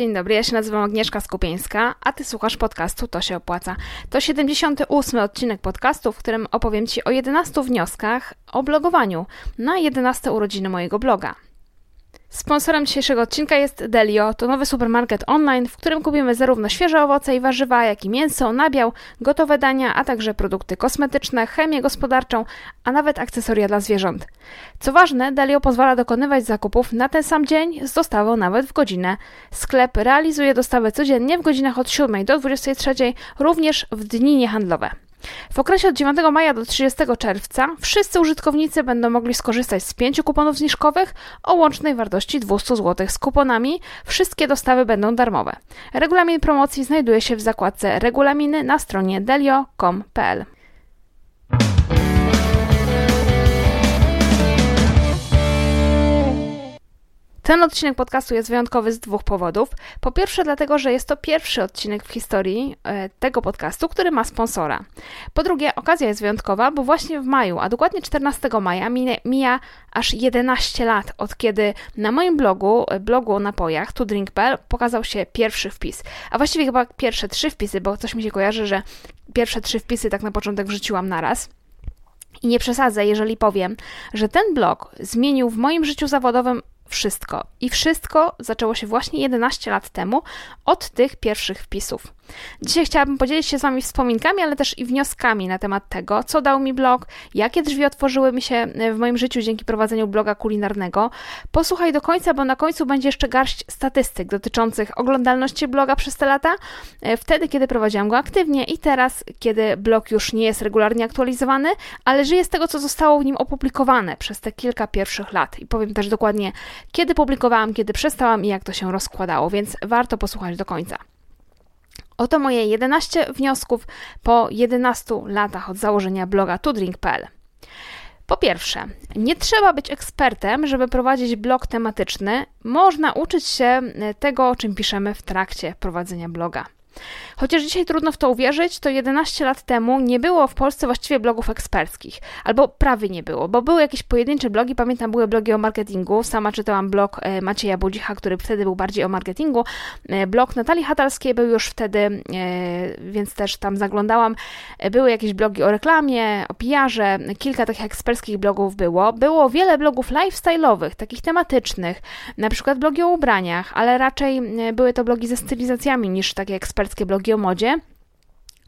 Dzień dobry, ja się nazywam Agnieszka Skupieńska, a ty słuchasz podcastu To się opłaca. To 78 odcinek podcastu, w którym opowiem ci o 11 wnioskach o blogowaniu na 11 urodziny mojego bloga. Sponsorem dzisiejszego odcinka jest Delio. To nowy supermarket online, w którym kupimy zarówno świeże owoce i warzywa, jak i mięso, nabiał, gotowe dania, a także produkty kosmetyczne, chemię gospodarczą, a nawet akcesoria dla zwierząt. Co ważne, Delio pozwala dokonywać zakupów na ten sam dzień z dostawą nawet w godzinę. Sklep realizuje dostawę codziennie w godzinach od 7 do 23, również w dni niehandlowe. W okresie od 9 maja do 30 czerwca wszyscy użytkownicy będą mogli skorzystać z 5 kuponów zniżkowych o łącznej wartości 200 zł z kuponami. Wszystkie dostawy będą darmowe. Regulamin promocji znajduje się w zakładce Regulaminy na stronie delio.com.pl. Ten odcinek podcastu jest wyjątkowy z dwóch powodów. Po pierwsze, dlatego, że jest to pierwszy odcinek w historii e, tego podcastu, który ma sponsora. Po drugie, okazja jest wyjątkowa, bo właśnie w maju, a dokładnie 14 maja, mija aż 11 lat od kiedy na moim blogu, e, blogu o napojach, tu Drink.pl, pokazał się pierwszy wpis. A właściwie chyba pierwsze trzy wpisy, bo coś mi się kojarzy, że pierwsze trzy wpisy tak na początek wrzuciłam naraz. I nie przesadzę, jeżeli powiem, że ten blog zmienił w moim życiu zawodowym wszystko. I wszystko zaczęło się właśnie 11 lat temu od tych pierwszych wpisów. Dzisiaj chciałabym podzielić się z Wami wspominkami, ale też i wnioskami na temat tego, co dał mi blog, jakie drzwi otworzyły mi się e, w moim życiu dzięki prowadzeniu bloga kulinarnego. Posłuchaj do końca, bo na końcu będzie jeszcze garść statystyk dotyczących oglądalności bloga przez te lata, e, wtedy, kiedy prowadziłam go aktywnie i teraz, kiedy blog już nie jest regularnie aktualizowany, ale żyje z tego, co zostało w nim opublikowane przez te kilka pierwszych lat. I powiem też dokładnie, kiedy publikowałam, kiedy przestałam i jak to się rozkładało, więc warto posłuchać do końca. Oto moje 11 wniosków po 11 latach od założenia bloga tudrink.pl. Po pierwsze, nie trzeba być ekspertem, żeby prowadzić blog tematyczny. Można uczyć się tego, o czym piszemy w trakcie prowadzenia bloga. Chociaż dzisiaj trudno w to uwierzyć, to 11 lat temu nie było w Polsce właściwie blogów eksperckich, albo prawie nie było, bo były jakieś pojedyncze blogi, pamiętam były blogi o marketingu, sama czytałam blog e, Macieja Budzicha, który wtedy był bardziej o marketingu, e, blog Natalii Hatalskiej był już wtedy, e, więc też tam zaglądałam, były jakieś blogi o reklamie, o PR-ze, kilka takich eksperckich blogów było, było wiele blogów lifestyle'owych, takich tematycznych, na przykład blogi o ubraniach, ale raczej były to blogi ze stylizacjami niż takie eksperckie blogi o modzie.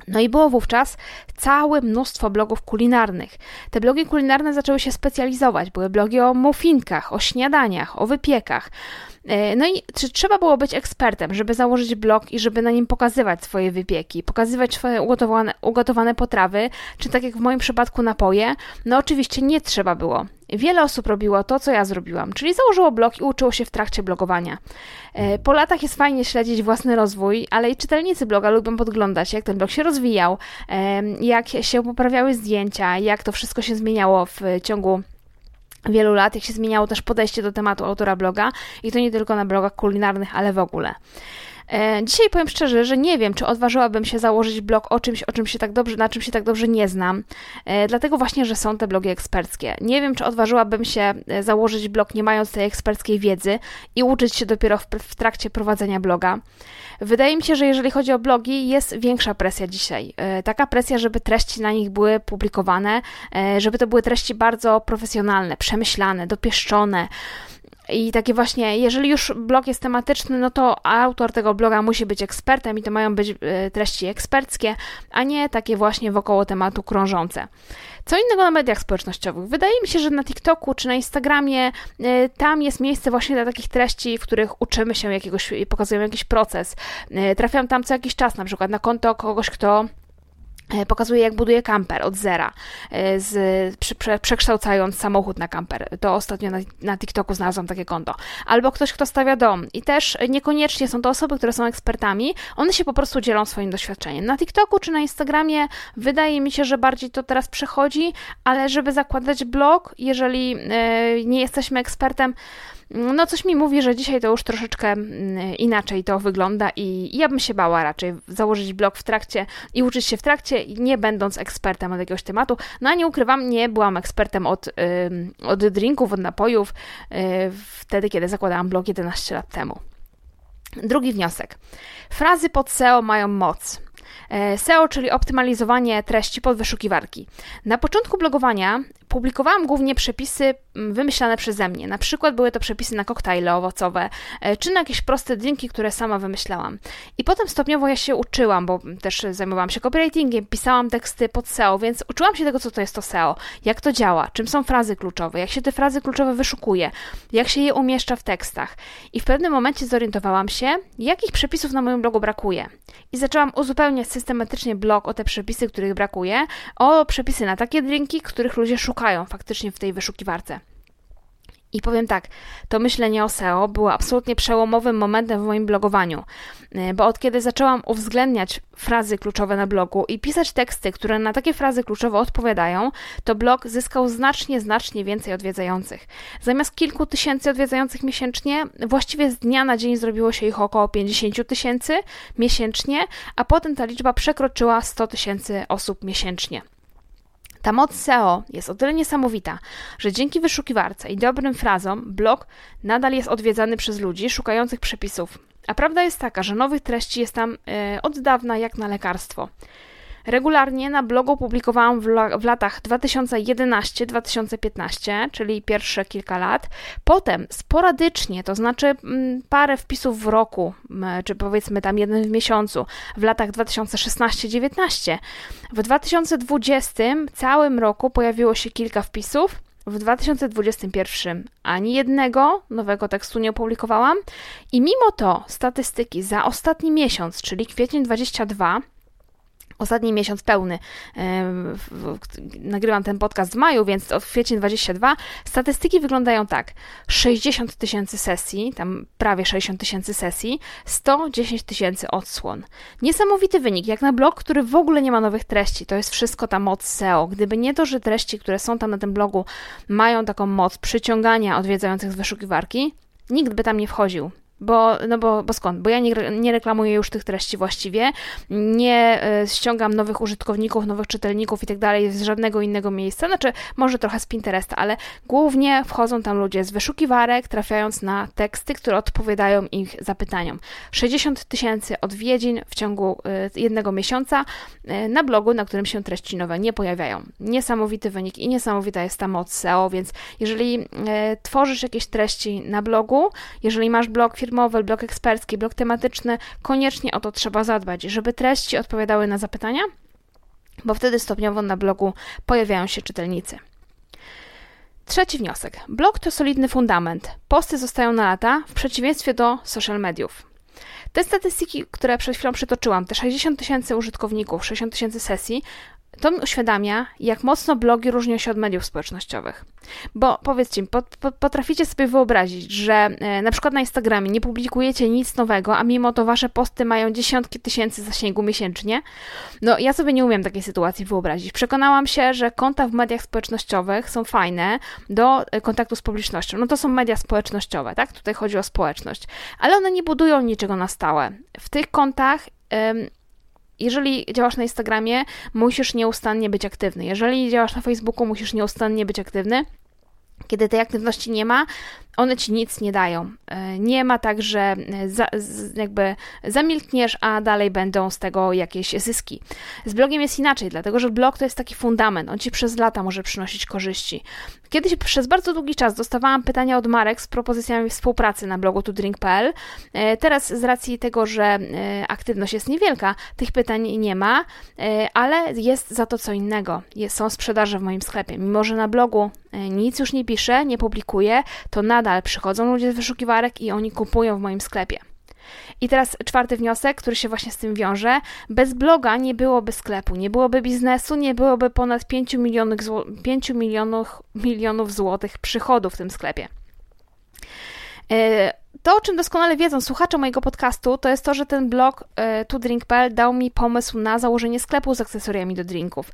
No i było wówczas całe mnóstwo blogów kulinarnych. Te blogi kulinarne zaczęły się specjalizować. Były blogi o muffinkach, o śniadaniach, o wypiekach. E, no i czy trzeba było być ekspertem, żeby założyć blog i żeby na nim pokazywać swoje wypieki, pokazywać swoje ugotowane, ugotowane potrawy, czy tak jak w moim przypadku napoje? No oczywiście nie trzeba było. Wiele osób robiło to, co ja zrobiłam, czyli założyło blog i uczyło się w trakcie blogowania. E, po latach jest fajnie śledzić własny rozwój, ale i czytelnicy bloga lubią podglądać, jak ten blog się rozwijał, jak się poprawiały zdjęcia, jak to wszystko się zmieniało w ciągu wielu lat, jak się zmieniało też podejście do tematu autora bloga i to nie tylko na blogach kulinarnych, ale w ogóle. E, dzisiaj powiem szczerze, że nie wiem, czy odważyłabym się założyć blog o czymś, o czym się tak dobrze, na czym się tak dobrze nie znam. E, dlatego właśnie, że są te blogi eksperckie. Nie wiem, czy odważyłabym się e, założyć blog nie mając tej eksperckiej wiedzy i uczyć się dopiero w, w trakcie prowadzenia bloga. Wydaje mi się, że jeżeli chodzi o blogi, jest większa presja dzisiaj. Taka presja, żeby treści na nich były publikowane, żeby to były treści bardzo profesjonalne, przemyślane, dopieszczone. I takie właśnie, jeżeli już blog jest tematyczny, no to autor tego bloga musi być ekspertem i to mają być e, treści eksperckie, a nie takie właśnie wokoło tematu krążące. Co innego na mediach społecznościowych. Wydaje mi się, że na TikToku czy na Instagramie e, tam jest miejsce właśnie dla takich treści, w których uczymy się jakiegoś, pokazujemy jakiś proces. E, trafiam tam co jakiś czas, na przykład na konto kogoś, kto pokazuje, jak buduje kamper od zera, e, z, prze, przekształcając samochód na kamper. To ostatnio na, na TikToku znalazłam takie konto. Albo ktoś, kto stawia dom. I też niekoniecznie są to osoby, które są ekspertami, one się po prostu dzielą swoim doświadczeniem. Na TikToku czy na Instagramie wydaje mi się, że bardziej to teraz przechodzi, ale żeby zakładać blog, jeżeli e, nie jesteśmy ekspertem, no coś mi mówi, że dzisiaj to już troszeczkę mm, inaczej to wygląda i ja bym się bała raczej założyć blog w trakcie i uczyć się w trakcie, nie będąc ekspertem od jakiegoś tematu. No a nie ukrywam, nie byłam ekspertem od, od drinków, od napojów y, wtedy, kiedy zakładałam blog 11 lat temu. Drugi wniosek. Frazy pod SEO mają moc. E, SEO, czyli optymalizowanie treści pod wyszukiwarki. Na początku blogowania publikowałam głównie przepisy mm, wymyślane przeze mnie. Na przykład były to przepisy na koktajle owocowe, e, czy na jakieś proste drinki, które sama wymyślałam. I potem stopniowo ja się uczyłam, bo też zajmowałam się copywritingiem, pisałam teksty pod SEO, więc uczyłam się tego, co to jest to SEO, jak to działa, czym są frazy kluczowe, jak się te frazy kluczowe wyszukuje, jak się je umieszcza w tekstach. I w pewnym momencie zorientowałam się, jakich przepisów na moim blogu brakuje. I zaczęłam uzupełniać systematycznie blog o te przepisy, których brakuje, o przepisy na takie drinki, których ludzie szukają faktycznie w tej wyszukiwarce. I powiem tak, to myślenie o SEO było absolutnie przełomowym momentem w moim blogowaniu, y, bo od kiedy zaczęłam uwzględniać frazy kluczowe na blogu i pisać teksty, które na takie frazy kluczowe odpowiadają, to blog zyskał znacznie, znacznie więcej odwiedzających. Zamiast kilku tysięcy odwiedzających miesięcznie, właściwie z dnia na dzień zrobiło się ich około 50 tysięcy miesięcznie, a potem ta liczba przekroczyła 100 tysięcy osób miesięcznie. Ta moc SEO jest o tyle niesamowita, że dzięki wyszukiwarce i dobrym frazom blog nadal jest odwiedzany przez ludzi szukających przepisów. A prawda jest taka, że nowych treści jest tam yy, od dawna jak na lekarstwo. Regularnie na blogu publikowałam w, w latach 2011-2015, czyli pierwsze kilka lat. Potem sporadycznie, to znaczy mm, parę wpisów w roku, czy powiedzmy tam jeden w miesiącu, w latach 2016-19. W 2020 całym roku pojawiło się kilka wpisów. W 2021 ani jednego nowego tekstu nie opublikowałam i mimo to statystyki za ostatni miesiąc, czyli kwiecień 22, ostatni miesiąc pełny. Nagrywam ten podcast w maju, więc w kwiecień 22. Statystyki wyglądają tak: 60 tysięcy sesji, tam prawie 60 tysięcy sesji, 110 tysięcy odsłon. Niesamowity wynik, jak na blog, który w ogóle nie ma nowych treści. To jest wszystko ta moc SEO. Gdyby nie to, że treści, które są tam na tym blogu, mają taką moc przyciągania odwiedzających z wyszukiwarki, nikt by tam nie wchodził. Bo, no bo, bo skąd? Bo ja nie, nie reklamuję już tych treści właściwie, nie y, ściągam nowych użytkowników, nowych czytelników i tak dalej z żadnego innego miejsca, znaczy może trochę z Pinteresta, ale głównie wchodzą tam ludzie z wyszukiwarek, trafiając na teksty, które odpowiadają ich zapytaniom. 60 tysięcy odwiedzin w ciągu y, jednego miesiąca y, na blogu, na którym się treści nowe nie pojawiają. Niesamowity wynik i niesamowita jest ta moc SEO, więc jeżeli tworzysz jakieś treści na blogu, jeżeli masz blog firmy, firmowy, blog ekspercki, blog tematyczny, koniecznie o to trzeba zadbać, żeby treści odpowiadały na zapytania, bo wtedy stopniowo na blogu pojawiają się czytelnicy. Trzeci wniosek. Blog to solidny fundament. Posty zostają na lata, w przeciwieństwie do social mediów. Te statystyki, które przed chwilą przytoczyłam, te 60 tysięcy użytkowników, 60 tysięcy sesji, to mi uświadamia, jak mocno blogi różnią się od mediów społecznościowych. Bo powiedzcie mi, potraficie sobie wyobrazić, że e, na przykład na Instagramie nie publikujecie nic nowego, a mimo to wasze posty mają dziesiątki tysięcy zasięgu miesięcznie? No, ja sobie nie umiem takiej sytuacji wyobrazić. Przekonałam się, że konta w mediach społecznościowych są fajne do e, kontaktu z publicznością. No to są media społecznościowe, tak? Tutaj chodzi o społeczność. Ale one nie budują niczego na stałe. W tych kontach jeżeli działasz na Instagramie, musisz nieustannie być aktywny. Jeżeli działasz na Facebooku, musisz nieustannie być aktywny. Kiedy tej aktywności nie ma, one ci nic nie dają. E, nie ma tak, że e, za, jakby zamilkniesz, a dalej będą z tego jakieś zyski. Z blogiem jest inaczej, dlatego że blog to jest taki fundament, on ci przez lata może przynosić korzyści. Kiedyś przez bardzo długi czas dostawałam pytania od marek z propozycjami współpracy na blogu tudrink.pl. E, teraz z racji tego, że aktywność jest niewielka, tych pytań nie ma, ale jest za to co innego. są sprzedaże w moim sklepie. Mimo, że na blogu nic już nie piszę, nie publikuję, to nadal nadal przychodzą ludzie z wyszukiwarek i oni kupują w moim sklepie. I teraz czwarty wniosek, który się właśnie z tym wiąże. Bez bloga nie byłoby sklepu, nie byłoby biznesu, nie byłoby ponad 5 milionów, 5 milionów, milionów złotych przychodów w tym sklepie. To, o czym doskonale wiedzą słuchacze mojego podcastu, to jest to, że ten blog e, tudrink.pl dał mi pomysł na założenie sklepu z akcesoriami do drinków.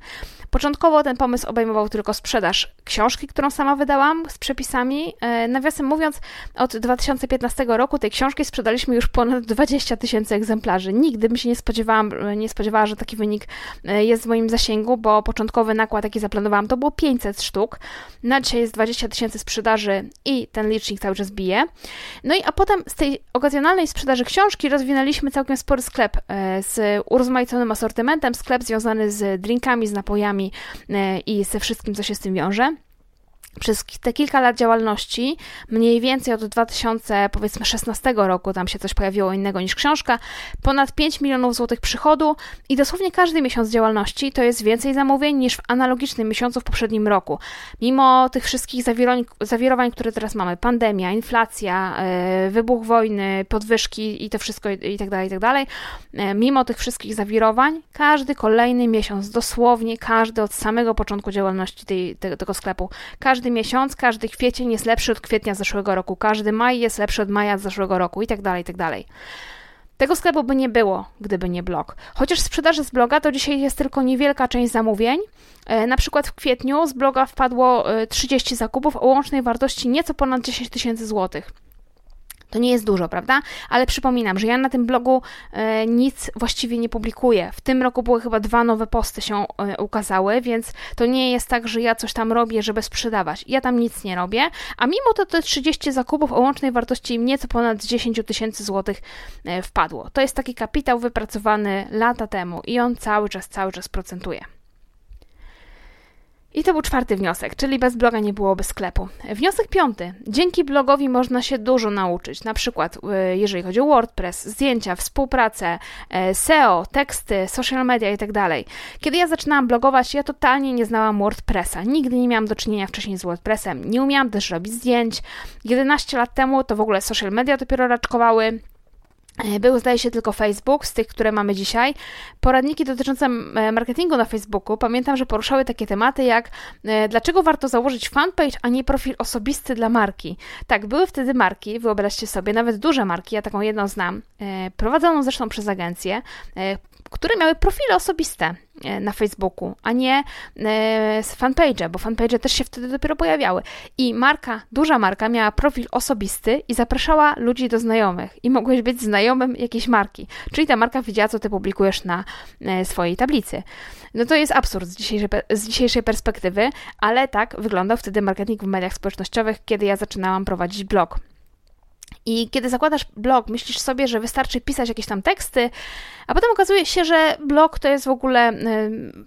Początkowo ten pomysł obejmował tylko sprzedaż książki, którą sama wydałam z przepisami. E, nawiasem mówiąc, od 2015 roku tej książki sprzedaliśmy już ponad 20 tysięcy egzemplarzy. Nigdy bym się nie, spodziewałam, nie spodziewała, że taki wynik e, jest w moim zasięgu, bo początkowy nakład, jaki zaplanowałam, to było 500 sztuk. Na dzisiaj jest 20 tysięcy sprzedaży i ten licznik cały czas bije. No i potem z tej okazjonalnej sprzedaży książki rozwinęliśmy całkiem spory sklep e, z urozmaiconym asortymentem, sklep związany z drinkami, z napojami e, i ze wszystkim, co się z tym wiąże przez te kilka lat działalności, mniej więcej od 2016 roku, tam się coś pojawiło innego niż książka, ponad 5 milionów złotych przychodu i dosłownie każdy miesiąc działalności to jest więcej zamówień niż w analogicznym miesiącu w poprzednim roku. Mimo tych wszystkich zawirowań, zawirowań które teraz mamy, pandemia, inflacja, yy, wybuch wojny, podwyżki i to wszystko i tak dalej, i tak dalej, yy, mimo tych wszystkich zawirowań, każdy kolejny miesiąc, dosłownie każdy od samego początku działalności tej, te, tego sklepu, każdy każdy miesiąc, każdy kwiecień jest lepszy od kwietnia zeszłego roku, każdy maj jest lepszy od maja zeszłego roku i tak dalej, i tak dalej. Tego sklepu by nie było, gdyby nie blog. Chociaż sprzedaż z bloga to dzisiaj jest tylko niewielka część zamówień. E, na przykład w kwietniu z bloga wpadło 30 e, zakupów o łącznej wartości nieco ponad 10 tysięcy złotych. To nie jest dużo, prawda? Ale przypominam, że ja na tym blogu e, nic właściwie nie publikuję. W tym roku były chyba dwa nowe posty się e, ukazały, więc to nie jest tak, że ja coś tam robię, żeby sprzedawać. Ja tam nic nie robię, a mimo to te 30 zakupów o łącznej wartości nieco ponad 10 tysięcy złotych e, wpadło. To jest taki kapitał wypracowany lata temu i on cały czas, cały czas procentuje. I to był czwarty wniosek, czyli bez bloga nie byłoby sklepu. Wniosek piąty. Dzięki blogowi można się dużo nauczyć, na przykład y, jeżeli chodzi o WordPress, zdjęcia, współpracę, y, SEO, teksty, social media itd. Tak Kiedy ja zaczynałam blogować, ja totalnie nie znałam WordPressa. Nigdy nie miałam do czynienia wcześniej z WordPressem. Nie umiałam też robić zdjęć. 11 lat temu to w ogóle social media dopiero raczkowały. E, był, zdaje się, tylko Facebook z tych, które mamy dzisiaj. Poradniki dotyczące e, marketingu na Facebooku pamiętam, że poruszały takie tematy jak e, dlaczego warto założyć fanpage, a nie profil osobisty dla marki. Tak, były wtedy marki, wyobraźcie sobie, nawet duże marki, ja taką jedną znam, prowadzoną zresztą przez agencję, które miały profile osobiste na Facebooku, a nie e, fanpage, bo fanpage też się wtedy dopiero pojawiały. I marka, duża marka miała profil osobisty i zapraszała ludzi do znajomych i mogłeś być znajomym jakiejś marki. Czyli ta marka widziała, co ty publikujesz na e, swojej tablicy. No to jest absurd z dzisiejszej, z dzisiejszej perspektywy, ale tak wyglądał wtedy marketing w mediach społecznościowych, kiedy ja zaczynałam prowadzić blog. I kiedy zakładasz blog, myślisz sobie, że wystarczy pisać jakieś tam teksty, a potem okazuje się, że blog to jest w ogóle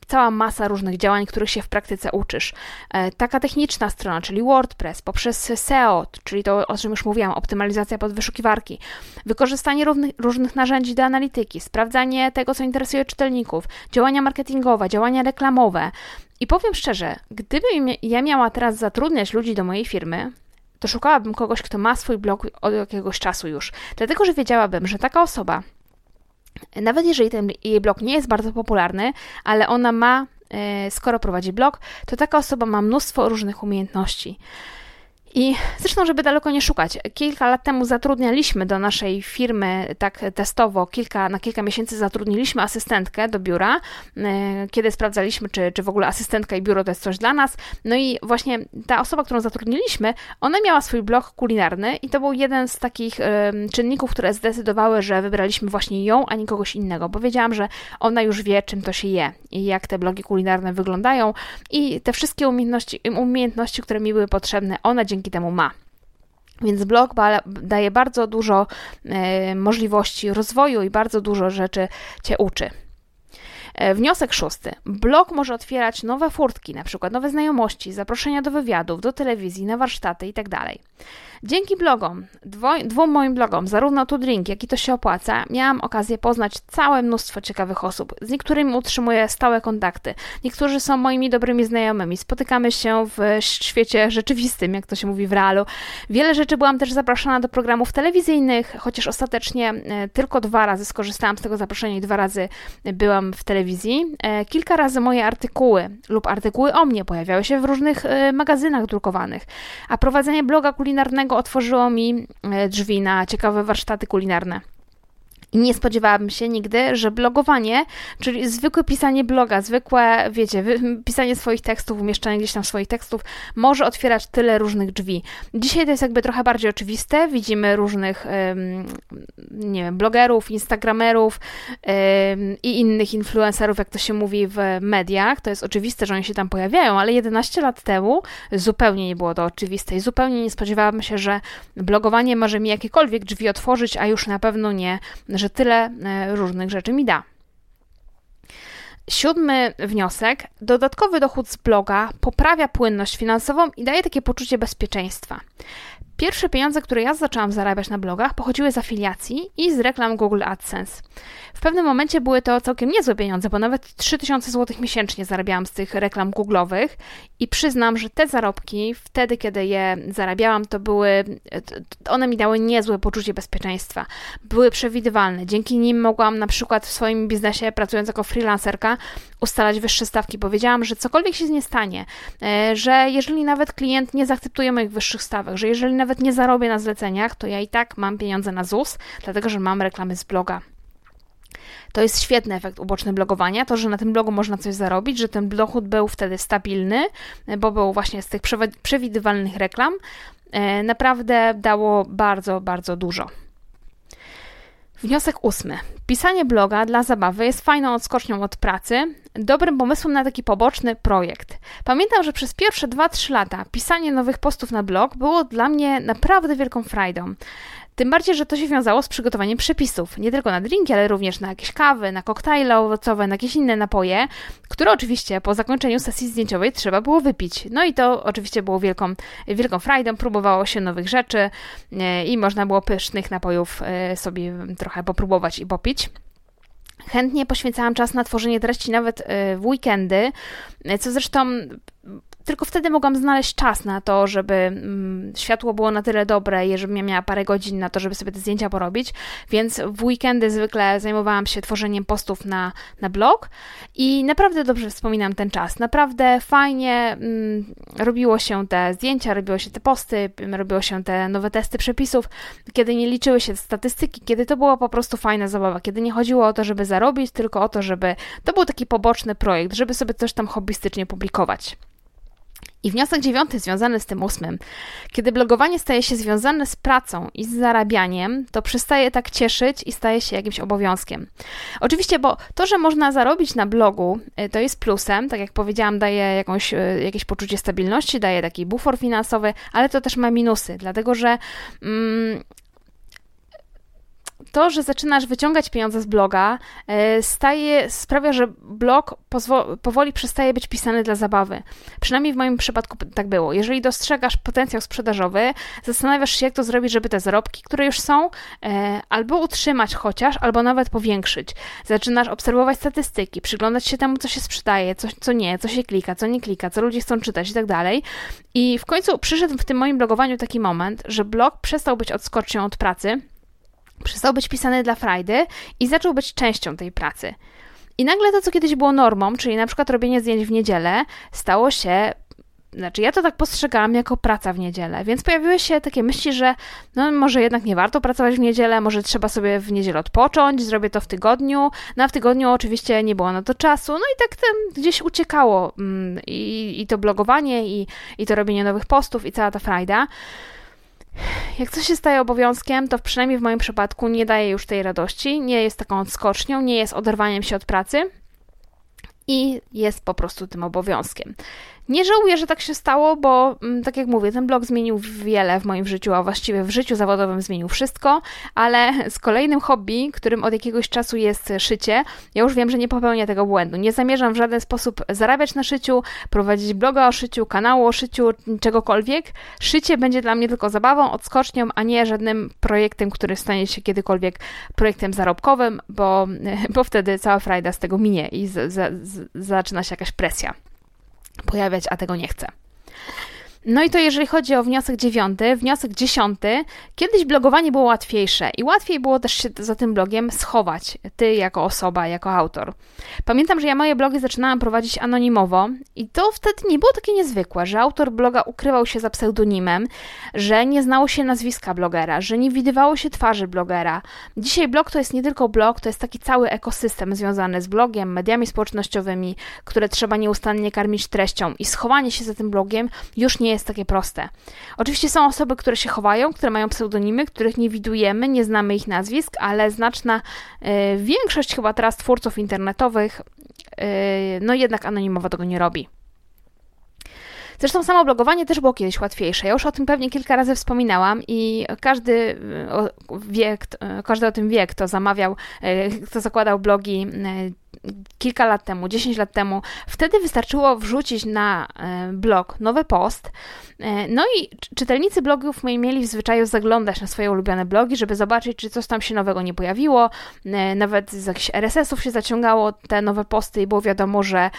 cała masa różnych działań, których się w praktyce uczysz. E, taka techniczna strona, czyli WordPress, poprzez SEO, czyli to, o czym już mówiłam, optymalizacja pod wyszukiwarki, wykorzystanie różnych, różnych narzędzi do analityki, sprawdzanie tego, co interesuje czytelników, działania marketingowe, działania reklamowe. I powiem szczerze, gdybym ja miała teraz zatrudniać ludzi do mojej firmy, to szukałabym kogoś, kto ma swój blog od jakiegoś czasu już. Dlatego, że wiedziałabym, że taka osoba, nawet jeżeli ten jej blog nie jest bardzo popularny, ale ona ma, e, skoro prowadzi blog, to taka osoba ma mnóstwo różnych umiejętności. I zresztą, żeby daleko nie szukać, kilka lat temu zatrudnialiśmy do naszej firmy tak testowo, kilka, na kilka miesięcy zatrudniliśmy asystentkę do biura, e, kiedy sprawdzaliśmy, czy, czy w ogóle asystentka i biuro to jest coś dla nas. No i właśnie ta osoba, którą zatrudniliśmy, ona miała swój blog kulinarny i to był jeden z takich czynników, które zdecydowały, że wybraliśmy właśnie ją, a nie kogoś innego, bo wiedziałam, że ona już wie, czym to się je i jak te blogi kulinarne wyglądają i te wszystkie umiejętności, umiejętności które mi były potrzebne, ona dzięki dzięki temu ma. Więc blog daje bardzo dużo e, możliwości rozwoju i bardzo dużo rzeczy Cię uczy. E, wniosek szósty. Blog może otwierać nowe furtki, na przykład nowe znajomości, zaproszenia do wywiadów, do telewizji, na warsztaty itd. Tak Dzięki blogom, dwóm moim blogom, zarówno Tu Drink, jak i To się opłaca, miałam okazję poznać całe mnóstwo ciekawych osób. Z niektórymi utrzymuję stałe kontakty. Niektórzy są moimi dobrymi znajomymi. Spotykamy się w świecie rzeczywistym, jak to się mówi w realu. Wiele rzeczy byłam też zapraszana do programów telewizyjnych, chociaż ostatecznie e, tylko dwa razy skorzystałam z tego zaproszenia i dwa razy byłam w telewizji. E, kilka razy moje artykuły lub artykuły o mnie pojawiały się w różnych e, magazynach drukowanych, a prowadzenie bloga kulinarnego otworzyło mi e, drzwi na ciekawe warsztaty kulinarne. I nie spodziewałabym się nigdy, że blogowanie, czyli zwykłe pisanie bloga, zwykłe, wiecie, pisanie swoich tekstów, umieszczanie gdzieś tam swoich tekstów, może otwierać tyle różnych drzwi. Dzisiaj to jest jakby trochę bardziej oczywiste. Widzimy różnych, nie wiem, blogerów, instagramerów i innych influencerów, jak to się mówi w mediach. To jest oczywiste, że oni się tam pojawiają, ale 11 lat temu zupełnie nie było to oczywiste i zupełnie nie spodziewałabym się, że blogowanie może mi jakiekolwiek drzwi otworzyć, a już na pewno nie że tyle e, różnych rzeczy mi da. Siódmy wniosek. Dodatkowy dochód z bloga poprawia płynność finansową i daje takie poczucie bezpieczeństwa. Pierwsze pieniądze, które ja zaczęłam zarabiać na blogach, pochodziły z afiliacji i z reklam Google AdSense. W pewnym momencie były to całkiem niezłe pieniądze, bo nawet 3000 zł miesięcznie zarabiałam z tych reklam Google'owych i przyznam, że te zarobki wtedy, kiedy je zarabiałam, to były, one mi dały niezłe poczucie bezpieczeństwa. Były przewidywalne. Dzięki nim mogłam na przykład w swoim biznesie, pracując jako freelancerka, ustalać wyższe stawki. Powiedziałam, że cokolwiek się nie stanie, e, że jeżeli nawet klient nie zaakceptuje moich wyższych stawek, że jeżeli nawet nie zarobię na zleceniach, to ja i tak mam pieniądze na ZUS, dlatego że mam reklamy z bloga. To jest świetny efekt uboczny blogowania, to, że na tym blogu można coś zarobić, że ten dochód był wtedy stabilny, bo był właśnie z tych przewidywalnych reklam, e, naprawdę dało bardzo, bardzo dużo. Wniosek ósmy. Pisanie bloga dla zabawy jest fajną odskocznią od pracy, dobrym pomysłem na taki poboczny projekt. Pamiętam, że przez pierwsze 2-3 lata pisanie nowych postów na blog było dla mnie naprawdę wielką frajdą. Tym bardziej, że to się wiązało z przygotowaniem przepisów, nie tylko na drinki, ale również na jakieś kawy, na koktajle owocowe, na jakieś inne napoje, które oczywiście po zakończeniu sesji zdjęciowej trzeba było wypić. No i to oczywiście było wielką, wielką frajdą, próbowało się nowych rzeczy e, i można było pysznych napojów e, sobie trochę popróbować i popić. Chętnie poświęcałam czas na tworzenie treści nawet e, w weekendy, co zresztą tylko wtedy mogłam znaleźć czas na to, żeby mm, światło było na tyle dobre i żebym ja miała parę godzin na to, żeby sobie te zdjęcia porobić, więc w weekendy zwykle zajmowałam się tworzeniem postów na, na blog i naprawdę dobrze wspominam ten czas. Naprawdę fajnie mm, robiło się te zdjęcia, robiło się te posty, robiło się te nowe testy przepisów, kiedy nie liczyły się statystyki, kiedy to była po prostu fajna zabawa, kiedy nie chodziło o to, żeby zarobić, tylko o to, żeby to był taki poboczny projekt, żeby sobie coś tam hobbystycznie publikować. I wniosek dziewiąty związany z tym ósmym. Kiedy blogowanie staje się związane z pracą i z zarabianiem, to przestaje tak cieszyć i staje się jakimś obowiązkiem. Oczywiście, bo to, że można zarobić na blogu, y, to jest plusem, tak jak powiedziałam, daje jakąś, y, jakieś poczucie stabilności, daje taki bufor finansowy, ale to też ma minusy, dlatego że mm, to, że zaczynasz wyciągać pieniądze z bloga, e, staje, sprawia, że blog powoli przestaje być pisany dla zabawy. Przynajmniej w moim przypadku tak było. Jeżeli dostrzegasz potencjał sprzedażowy, zastanawiasz się, jak to zrobić, żeby te zarobki, które już są, e, albo utrzymać chociaż, albo nawet powiększyć. Zaczynasz obserwować statystyki, przyglądać się temu, co się sprzedaje, co, co nie, co się klika, co nie klika, co ludzie chcą czytać i tak dalej. I w końcu przyszedł w tym moim blogowaniu taki moment, że blog przestał być odskocznią od pracy, przestał być pisany dla frajdy i zaczął być częścią tej pracy. I nagle to, co kiedyś było normą, czyli na przykład robienie zdjęć w niedzielę, stało się znaczy, ja to tak postrzegałam jako praca w niedzielę, więc pojawiły się takie myśli, że no może jednak nie warto pracować w niedzielę, może trzeba sobie w niedzielę odpocząć, zrobię to w tygodniu. No w tygodniu oczywiście nie było na to czasu, no i tak tam gdzieś uciekało mm, i, i to blogowanie, i, i to robienie nowych postów, i cała ta frajda. Jak coś się staje obowiązkiem, to przynajmniej w moim przypadku nie daje już tej radości, nie jest taką odskocznią, nie jest oderwaniem się od pracy i jest po prostu tym obowiązkiem. Nie żałuję, że tak się stało, bo mm, tak jak mówię, ten blog zmienił wiele w moim życiu, a właściwie w życiu zawodowym zmienił wszystko, ale z kolejnym hobby, którym od jakiegoś czasu jest szycie, ja już wiem, że nie popełnię tego błędu. Nie zamierzam w żaden sposób zarabiać na szyciu, prowadzić bloga o szyciu, kanału o szyciu, czegokolwiek. Szycie będzie dla mnie tylko zabawą, odskocznią, a nie żadnym projektem, który stanie się kiedykolwiek projektem zarobkowym, bo, bo wtedy cała frajda z tego minie i z, z, z, zaczyna się jakaś presja pojawiać, a tego nie chcę. No i to jeżeli chodzi o wniosek dziewiąty. Wniosek dziesiąty. Kiedyś blogowanie było łatwiejsze i łatwiej było też się za tym blogiem schować, ty jako osoba, jako autor. Pamiętam, że ja moje blogi zaczynałam prowadzić anonimowo i to wtedy nie było takie niezwykłe, że autor bloga ukrywał się za pseudonimem, że nie znało się nazwiska blogera, że nie widywało się twarzy blogera. Dzisiaj blog to jest nie tylko blog, to jest taki cały ekosystem związany z blogiem, mediami społecznościowymi, które trzeba nieustannie karmić treścią i schowanie się za tym blogiem już nie jest takie proste. Oczywiście są osoby, które się chowają, które mają pseudonimy, których nie widujemy, nie znamy ich nazwisk, ale znaczna y, większość chyba teraz twórców internetowych y, no jednak anonimowo tego nie robi. Zresztą samo blogowanie też było kiedyś łatwiejsze. Ja już o tym pewnie kilka razy wspominałam i każdy wie, każdy o tym wie, kto zamawiał, kto zakładał blogi kilka lat temu, 10 lat temu, wtedy wystarczyło wrzucić na e, blog nowy post. E, no i czytelnicy blogów mieli w zwyczaju zaglądać na swoje ulubione blogi, żeby zobaczyć, czy coś tam się nowego nie pojawiło. E, nawet z jakichś RSS-ów się zaciągało te nowe posty i było wiadomo, że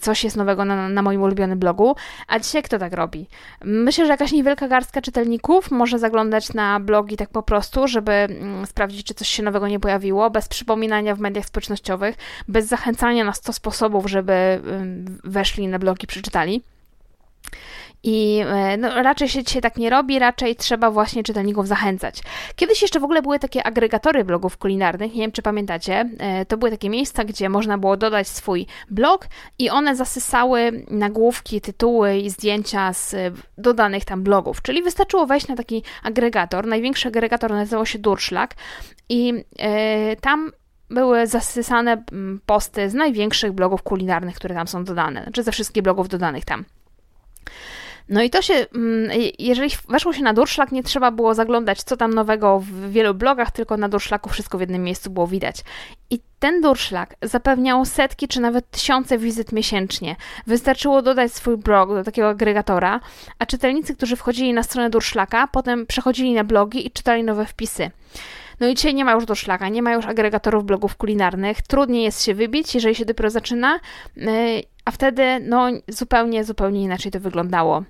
coś jest nowego na, na moim ulubionym blogu. A dzisiaj kto tak robi? Myślę, że jakaś niewielka garstka czytelników może zaglądać na blogi tak po prostu, żeby mm, sprawdzić, czy coś się nowego nie pojawiło, bez przypominania w mediach społecznościowych, bez zachęcania na 100 sposobów, żeby weszli na blogi, przeczytali. I e, no, raczej się dzisiaj tak nie robi, raczej trzeba właśnie czytelników zachęcać. Kiedyś jeszcze w ogóle były takie agregatory blogów kulinarnych, nie wiem czy pamiętacie. E, to były takie miejsca, gdzie można było dodać swój blog i one zasysały nagłówki, tytuły i zdjęcia z dodanych tam blogów. Czyli wystarczyło wejść na taki agregator. Największy agregator nazywał się Durszlak i e, tam były zasysane mm, posty z największych blogów kulinarnych, które tam są dodane, znaczy ze wszystkich blogów dodanych tam. No i to się, mm, jeżeli weszło się na Durszlak, nie trzeba było zaglądać, co tam nowego w wielu blogach, tylko na Durszlaku wszystko w jednym miejscu było widać. I ten Durszlak zapewniał setki czy nawet tysiące wizyt miesięcznie. Wystarczyło dodać swój blog do takiego agregatora, a czytelnicy, którzy wchodzili na stronę Durszlaka, potem przechodzili na blogi i czytali nowe wpisy. No i dzisiaj nie ma już do szlaka, nie ma już agregatorów blogów kulinarnych. Trudniej jest się wybić, jeżeli się dopiero zaczyna, y, a wtedy no zupełnie, zupełnie inaczej to wyglądało.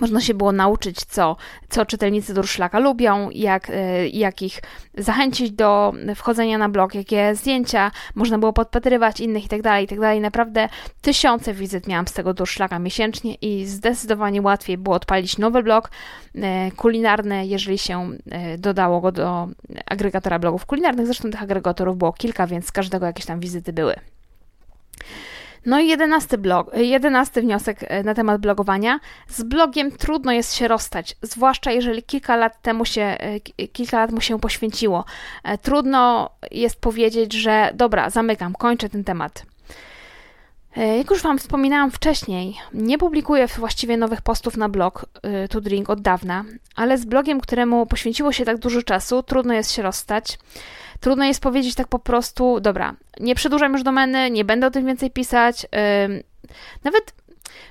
Można się było nauczyć, co, co czytelnicy Durszlaka lubią, jak, e, jak ich zachęcić do wchodzenia na blog, jakie zdjęcia można było podpatrywać innych itd., tak itd. Tak Naprawdę tysiące wizyt miałam z tego Durszlaka miesięcznie i zdecydowanie łatwiej było odpalić nowy blog e, kulinarny, jeżeli się e, dodało go do agregatora blogów kulinarnych. Zresztą tych agregatorów było kilka, więc z każdego jakieś tam wizyty były. No i jedenasty, blog, jedenasty wniosek e, na temat blogowania. Z blogiem trudno jest się rozstać, zwłaszcza jeżeli kilka lat temu się, e, kilka lat mu się poświęciło. E, trudno jest powiedzieć, że dobra, zamykam, kończę ten temat. Jak już Wam wspominałam wcześniej, nie publikuję właściwie nowych postów na blog To Drink od dawna, ale z blogiem, któremu poświęciło się tak dużo czasu, trudno jest się rozstać. Trudno jest powiedzieć tak po prostu, dobra, nie przedłużam już domeny, nie będę o tym więcej pisać. Nawet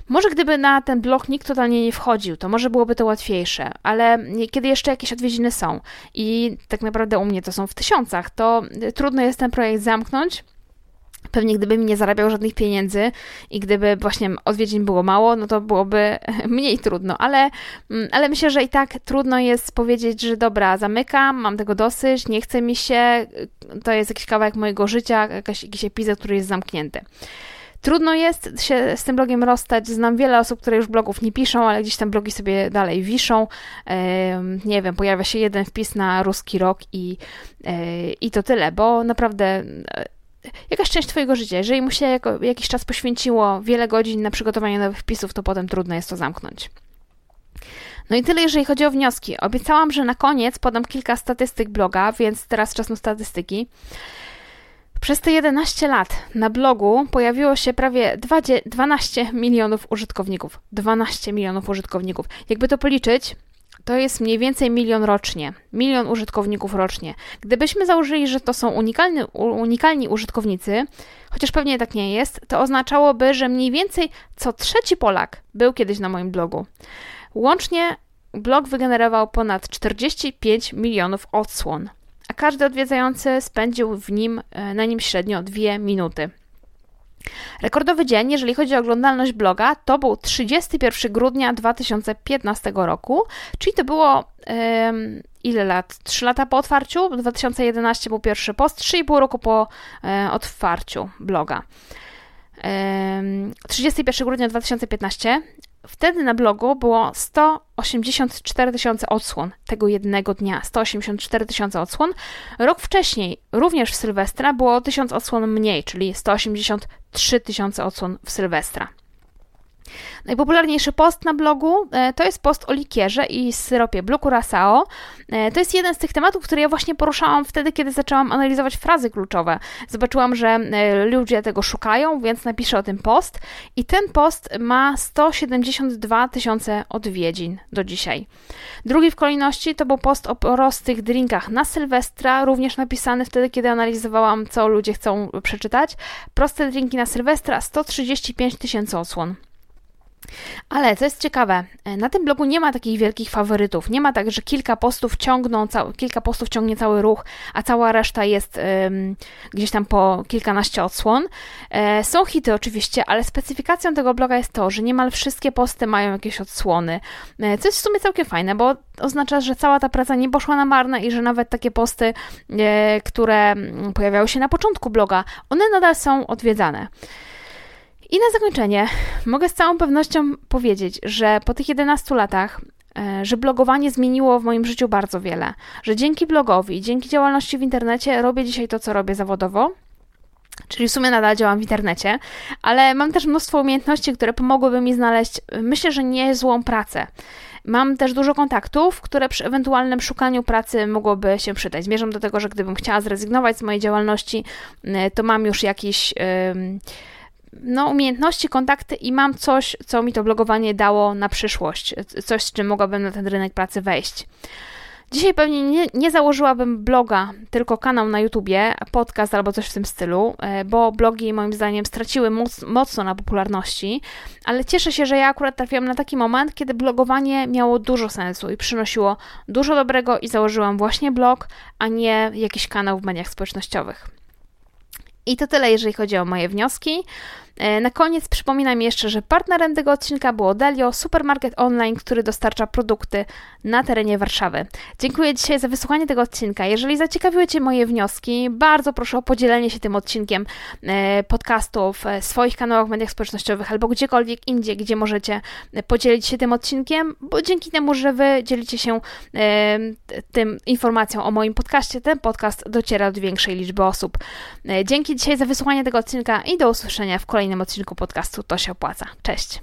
może gdyby na ten blog nikt totalnie nie wchodził, to może byłoby to łatwiejsze, ale kiedy jeszcze jakieś odwiedziny są i tak naprawdę u mnie to są w tysiącach, to trudno jest ten projekt zamknąć Pewnie gdybym nie zarabiał żadnych pieniędzy i gdyby właśnie odwiedzin było mało, no to byłoby mniej trudno, ale, mm, ale myślę, że i tak trudno jest powiedzieć, że dobra, zamykam, mam tego dosyć, nie chce mi się, to jest jakiś kawałek mojego życia, jakaś, jakiś epizod, który jest zamknięty. Trudno jest się z tym blogiem rozstać. Znam wiele osób, które już blogów nie piszą, ale gdzieś tam blogi sobie dalej wiszą. Nie wiem, pojawia się jeden wpis na ruski rok i, e, i to tyle, bo naprawdę jakaś część Twojego życia. Jeżeli mu się jako, jakiś czas poświęciło wiele godzin na przygotowanie nowych wpisów, to potem trudno jest to zamknąć. No i tyle, jeżeli chodzi o wnioski. Obiecałam, że na koniec podam kilka statystyk bloga, więc teraz czas na statystyki. Przez te 11 lat na blogu pojawiło się prawie 12 milionów użytkowników. 12 milionów użytkowników. Jakby to policzyć, to jest mniej więcej milion rocznie, milion użytkowników rocznie. Gdybyśmy założyli, że to są unikalni, unikalni użytkownicy, chociaż pewnie tak nie jest, to oznaczałoby, że mniej więcej co trzeci Polak był kiedyś na moim blogu. Łącznie blog wygenerował ponad 45 milionów odsłon, a każdy odwiedzający spędził w nim, e, na nim średnio dwie minuty. Rekordowy dzień, jeżeli chodzi o oglądalność bloga, to był 31 grudnia 2015 roku, czyli to było ile lat? 3 lata po otwarciu, 2011 był pierwszy post, 3,5 roku po e, otwarciu bloga. 31 grudnia 2015 Wtedy na blogu było 184 tysiące odsłon tego jednego dnia. 184 tysiące odsłon. Rok wcześniej, również w Sylwestra, było 1000 odsłon mniej, czyli 183 tysiące odsłon w Sylwestra. Najpopularniejszy post na blogu e, to jest post o likierze i syropie Blue Curacao. E, to jest jeden z tych tematów, który ja właśnie poruszałam wtedy, kiedy zaczęłam analizować frazy kluczowe. Zobaczyłam, że e, ludzie tego szukają, więc napiszę o tym post. I ten post ma 172 tysiące odwiedzin do dzisiaj. Drugi w kolejności to był post o prostych drinkach na Sylwestra, również napisany wtedy, kiedy analizowałam, co ludzie chcą przeczytać. Proste drinki na Sylwestra 135 tysięcy odsłon. Ale co jest ciekawe, e, na tym blogu nie ma takich wielkich faworytów. Nie ma tak, że kilka postów ciągną, kilka postów ciągnie cały ruch, a cała reszta jest ym, gdzieś tam po kilkanaście odsłon. E, są hity oczywiście, ale specyfikacją tego bloga jest to, że niemal wszystkie posty mają jakieś odsłony. E, co jest w sumie całkiem fajne, bo oznacza, że cała ta praca nie poszła na marne i że nawet takie posty, e, które mm, pojawiały się na początku bloga, one nadal są odwiedzane. I na zakończenie mogę z całą pewnością powiedzieć, że po tych 11 latach e, że blogowanie zmieniło w moim życiu bardzo wiele. Że dzięki blogowi, dzięki działalności w internecie robię dzisiaj to, co robię zawodowo. Czyli w sumie nadal działam w internecie, ale mam też mnóstwo umiejętności, które pomogłyby mi znaleźć, myślę, że niezłą pracę. Mam też dużo kontaktów, które przy ewentualnym szukaniu pracy mogłoby się przydać. Zmierzam do tego, że gdybym chciała zrezygnować z mojej działalności, e, to mam już jakiś. Yy, no, umiejętności, kontakty i mam coś, co mi to blogowanie dało na przyszłość, coś, z czym mogłabym na ten rynek pracy wejść. Dzisiaj pewnie nie, nie, założyłabym bloga, tylko kanał na YouTubie, podcast albo coś w tym stylu, e, bo blogi moim zdaniem straciły moc, mocno na popularności, ale cieszę się, że ja akurat trafiłam na taki moment, kiedy blogowanie miało dużo sensu i przynosiło dużo dobrego i założyłam właśnie blog, a nie jakiś kanał w mediach społecznościowych. I to tyle, jeżeli chodzi o moje wnioski. E, na koniec przypominam jeszcze, że partnerem tego odcinka było Delio, supermarket online, który dostarcza produkty na terenie Warszawy. Dziękuję dzisiaj za wysłuchanie tego odcinka. Jeżeli zaciekawiły Cię moje wnioski, bardzo proszę o podzielenie się tym odcinkiem e, podcastów, w e, swoich kanałach mediach społecznościowych albo gdziekolwiek indziej, gdzie możecie podzielić się tym odcinkiem, bo dzięki temu, że Wy dzielicie się tym informacją o moim podcaście, ten podcast dociera do większej liczby osób. Dzięki dzięki dzisiaj za wysłuchanie tego odcinka i do usłyszenia w kolejnym odcinku podcastu To się opłaca. Cześć!